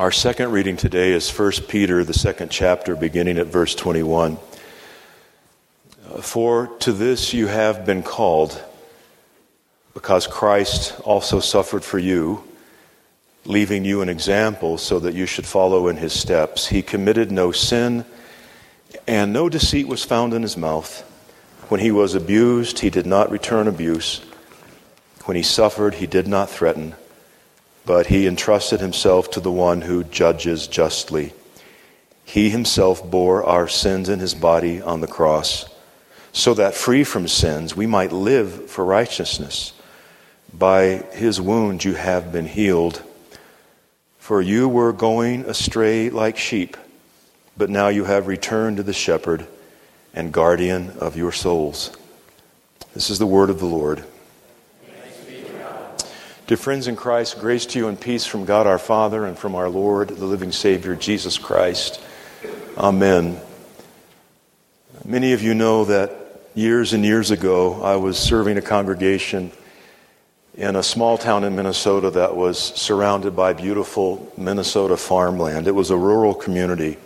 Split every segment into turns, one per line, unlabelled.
Our second reading today is 1 Peter, the second chapter, beginning at verse 21. For to this you have been called, because Christ also suffered for you, leaving you an example so that you should follow in his steps. He committed no sin, and no deceit was found in his mouth. When he was abused, he did not return abuse. When he suffered, he did not threaten but he entrusted himself to the one who judges justly. He himself bore our sins in his body on the cross, so that free from sins we might live for righteousness. By his wounds you have been healed. For you were going astray like sheep, but now you have returned to the shepherd and guardian of your souls. This is the word of the Lord. Dear friends in Christ, grace to you and peace from God our Father and from our Lord, the living Savior, Jesus Christ. Amen. Many of you know that years and years ago, I was serving a congregation in a small town in Minnesota that was surrounded by beautiful Minnesota farmland. It was a rural community.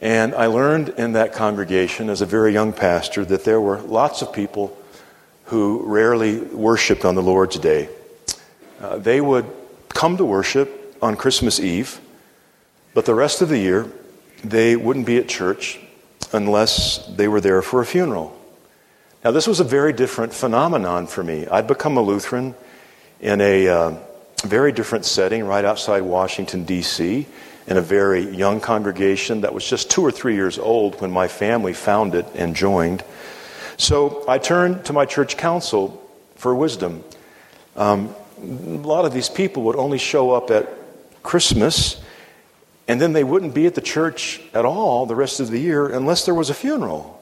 And I learned in that congregation as a very young pastor that there were lots of people who rarely worshiped on the Lord's Day. Uh, they would come to worship on Christmas Eve, but the rest of the year they wouldn't be at church unless they were there for a funeral. Now, this was a very different phenomenon for me. I'd become a Lutheran in a uh, very different setting right outside Washington, D.C., in a very young congregation that was just two or three years old when my family found it and joined. So I turned to my church council for wisdom. Um, a lot of these people would only show up at Christmas and then they wouldn't be at the church at all the rest of the year unless there was a funeral.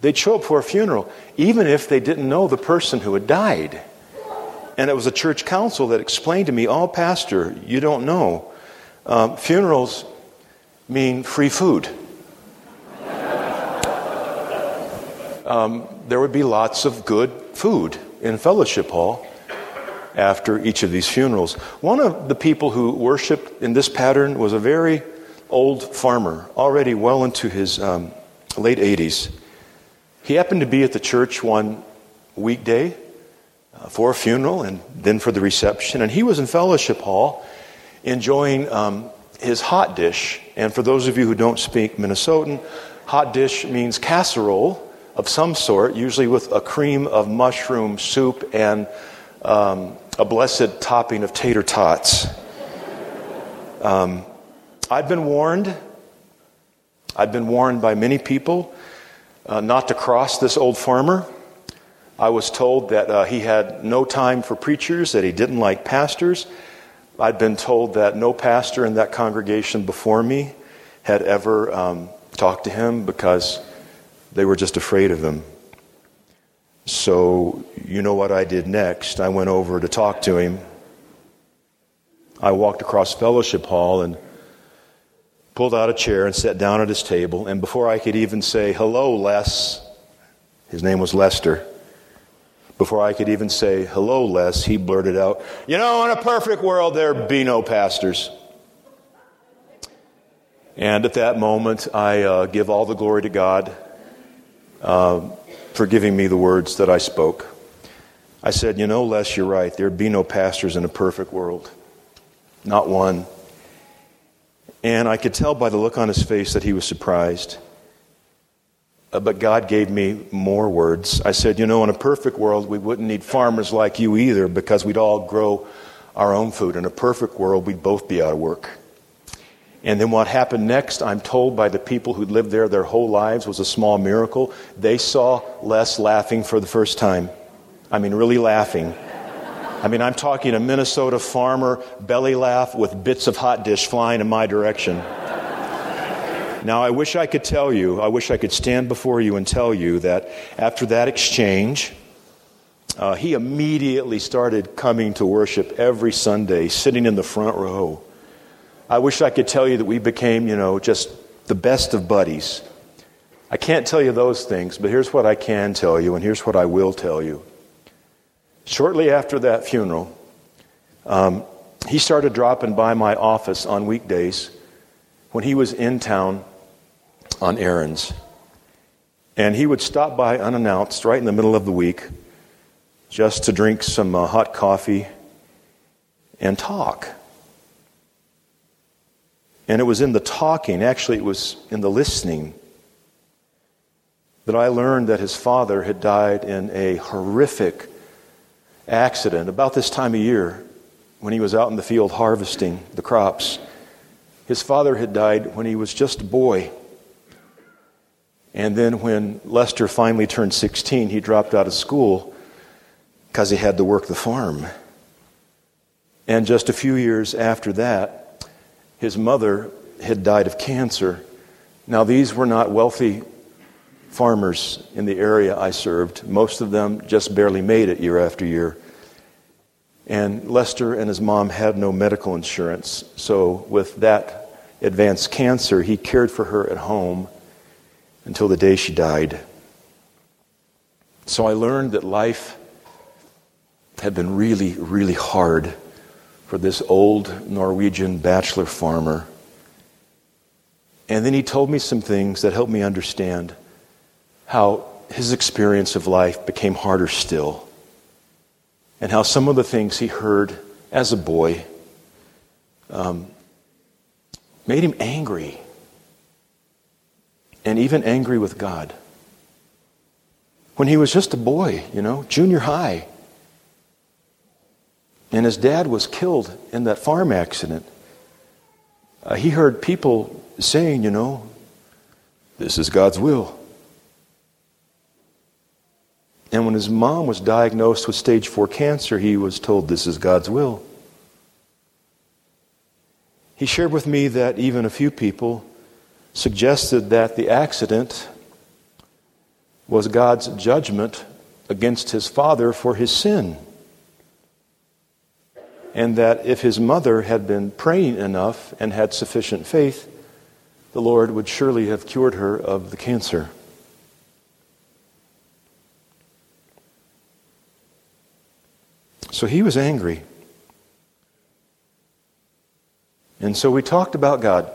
They'd show up for a funeral, even if they didn't know the person who had died. And it was a church council that explained to me, Oh, Pastor, you don't know. Um, funerals mean free food. um, there would be lots of good food in Fellowship Hall after each of these funerals. One of the people who worshiped in this pattern was a very old farmer, already well into his um, late 80s. He happened to be at the church one weekday uh, for a funeral and then for the reception, and he was in fellowship hall enjoying um, his hot dish. And for those of you who don't speak Minnesotan, hot dish means casserole of some sort, usually with a cream of mushroom soup and um, a blessed topping of tater tots. Um, I've been warned, I've been warned by many people uh, not to cross this old farmer. I was told that uh, he had no time for preachers, that he didn't like pastors. I'd been told that no pastor in that congregation before me had ever um, talked to him because they were just afraid of him. So, you know what I did next? I went over to talk to him. I walked across Fellowship Hall and pulled out a chair and sat down at his table. And before I could even say, Hello, Les, his name was Lester. Before I could even say, Hello, Les, he blurted out, You know, in a perfect world, there'd be no pastors. And at that moment, I uh, give all the glory to God. Uh, for giving me the words that I spoke. I said, You know, Les, you're right. There'd be no pastors in a perfect world. Not one. And I could tell by the look on his face that he was surprised. Uh, but God gave me more words. I said, You know, in a perfect world, we wouldn't need farmers like you either because we'd all grow our own food. In a perfect world, we'd both be out of work. And then what happened next, I'm told by the people who'd lived there their whole lives, was a small miracle. They saw Les laughing for the first time. I mean, really laughing. I mean, I'm talking a Minnesota farmer belly laugh with bits of hot dish flying in my direction. Now, I wish I could tell you, I wish I could stand before you and tell you that after that exchange, uh, he immediately started coming to worship every Sunday, sitting in the front row. I wish I could tell you that we became, you know, just the best of buddies. I can't tell you those things, but here's what I can tell you, and here's what I will tell you. Shortly after that funeral, um, he started dropping by my office on weekdays when he was in town on errands. And he would stop by unannounced right in the middle of the week just to drink some uh, hot coffee and talk. And it was in the talking, actually, it was in the listening, that I learned that his father had died in a horrific accident about this time of year when he was out in the field harvesting the crops. His father had died when he was just a boy. And then when Lester finally turned 16, he dropped out of school because he had to work the farm. And just a few years after that, his mother had died of cancer. Now, these were not wealthy farmers in the area I served. Most of them just barely made it year after year. And Lester and his mom had no medical insurance. So, with that advanced cancer, he cared for her at home until the day she died. So, I learned that life had been really, really hard for this old Norwegian bachelor farmer. And then he told me some things that helped me understand how his experience of life became harder still and how some of the things he heard as a boy um, made him angry and even angry with God. When he was just a boy, you know, junior high, and his dad was killed in that farm accident, uh, he heard people saying, you know, this is God's will. And when his mom was diagnosed with stage four cancer, he was told, This is God's will. He shared with me that even a few people suggested that the accident was God's judgment against his father for his sin. And that if his mother had been praying enough and had sufficient faith, the Lord would surely have cured her of the cancer. So he was angry. And so we talked about God.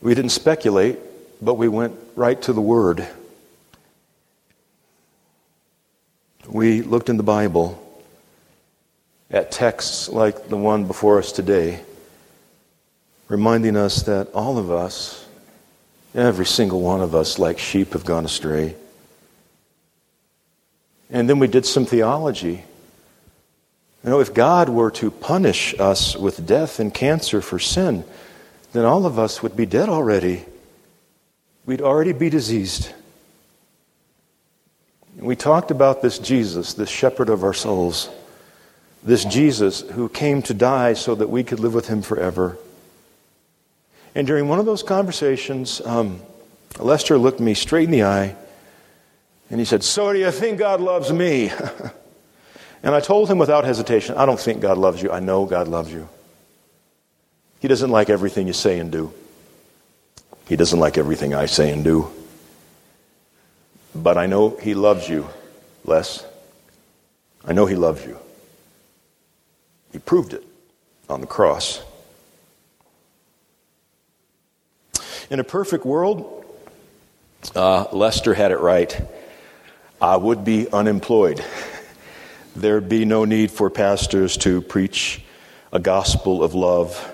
We didn't speculate, but we went right to the Word. We looked in the Bible at texts like the one before us today, reminding us that all of us, every single one of us, like sheep, have gone astray. And then we did some theology. You know, if God were to punish us with death and cancer for sin, then all of us would be dead already. We'd already be diseased. We talked about this Jesus, this shepherd of our souls, this Jesus who came to die so that we could live with him forever. And during one of those conversations, um, Lester looked me straight in the eye and he said, So do you think God loves me? and I told him without hesitation, I don't think God loves you. I know God loves you. He doesn't like everything you say and do. He doesn't like everything I say and do. But I know He loves you, Les. I know He loves you. He proved it on the cross. In a perfect world, uh, Lester had it right. I would be unemployed. There'd be no need for pastors to preach a gospel of love,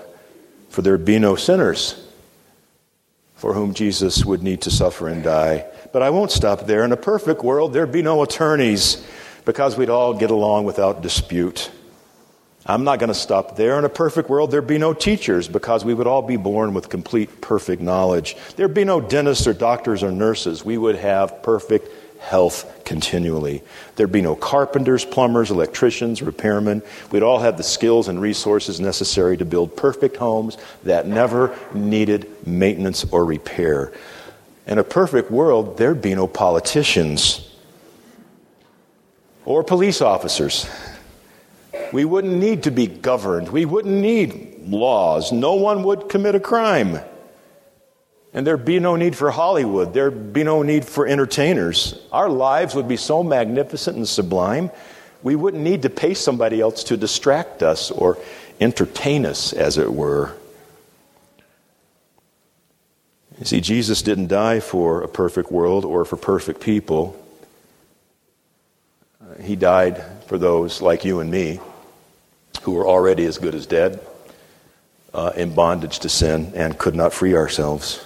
for there'd be no sinners for whom Jesus would need to suffer and die. But I won't stop there. In a perfect world, there'd be no attorneys because we'd all get along without dispute. I'm not going to stop there. In a perfect world, there'd be no teachers because we would all be born with complete, perfect knowledge. There'd be no dentists or doctors or nurses. We would have perfect health continually. There'd be no carpenters, plumbers, electricians, repairmen. We'd all have the skills and resources necessary to build perfect homes that never needed maintenance or repair. In a perfect world, there'd be no politicians or police officers. We wouldn't need to be governed. We wouldn't need laws. No one would commit a crime. And there'd be no need for Hollywood. There'd be no need for entertainers. Our lives would be so magnificent and sublime. we wouldn't need to pay somebody else to distract us or entertain us, as it were. You see, Jesus didn't die for a perfect world or for perfect people. Uh, he died for those like you and me who were already as good as dead, uh, in bondage to sin, and could not free ourselves.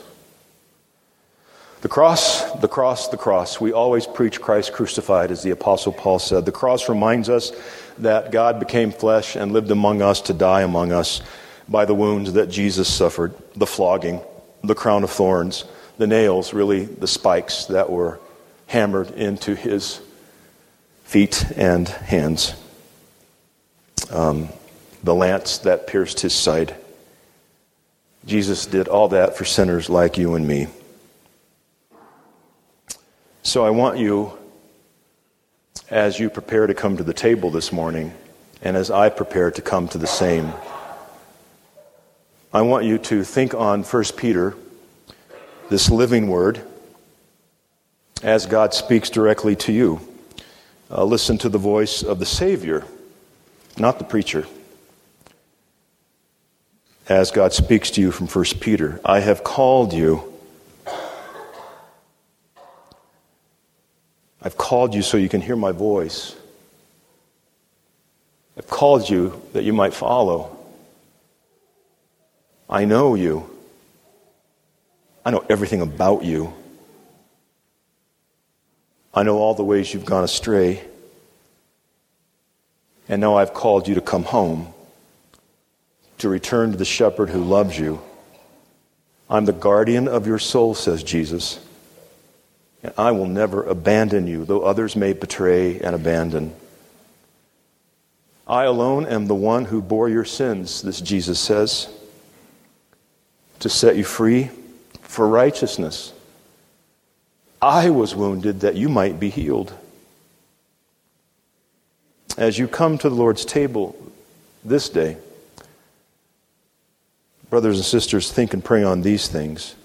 The cross, the cross, the cross. We always preach Christ crucified, as the Apostle Paul said. The cross reminds us that God became flesh and lived among us to die among us by the wounds that Jesus suffered, the flogging, the crown of thorns, the nails, really the spikes that were hammered into his feet and hands, um, the lance that pierced his side. Jesus did all that for sinners like you and me. So I want you, as you prepare to come to the table this morning, and as I prepare to come to the same, I want you to think on 1 Peter, this living word, as God speaks directly to you. Uh, listen to the voice of the Savior, not the preacher. As God speaks to you from 1 Peter, I have called you I've called you so you can hear my voice. I've called you that you might follow. I know you. I know everything about you. I know all the ways you've gone astray. And now I've called you to come home, to return to the shepherd who loves you. I'm the guardian of your soul, says Jesus and I will never abandon you, though others may betray and abandon. I alone am the one who bore your sins, this Jesus says, to set you free for righteousness. I was wounded that you might be healed. As you come to the Lord's table this day, brothers and sisters, think and pray on these things.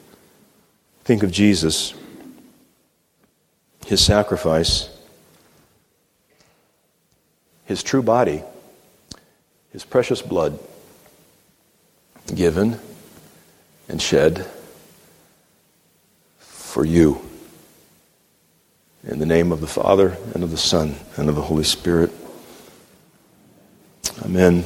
Think of Jesus his sacrifice, his true body, his precious blood given and shed for you. In the name of the Father, and of the Son, and of the Holy Spirit. Amen.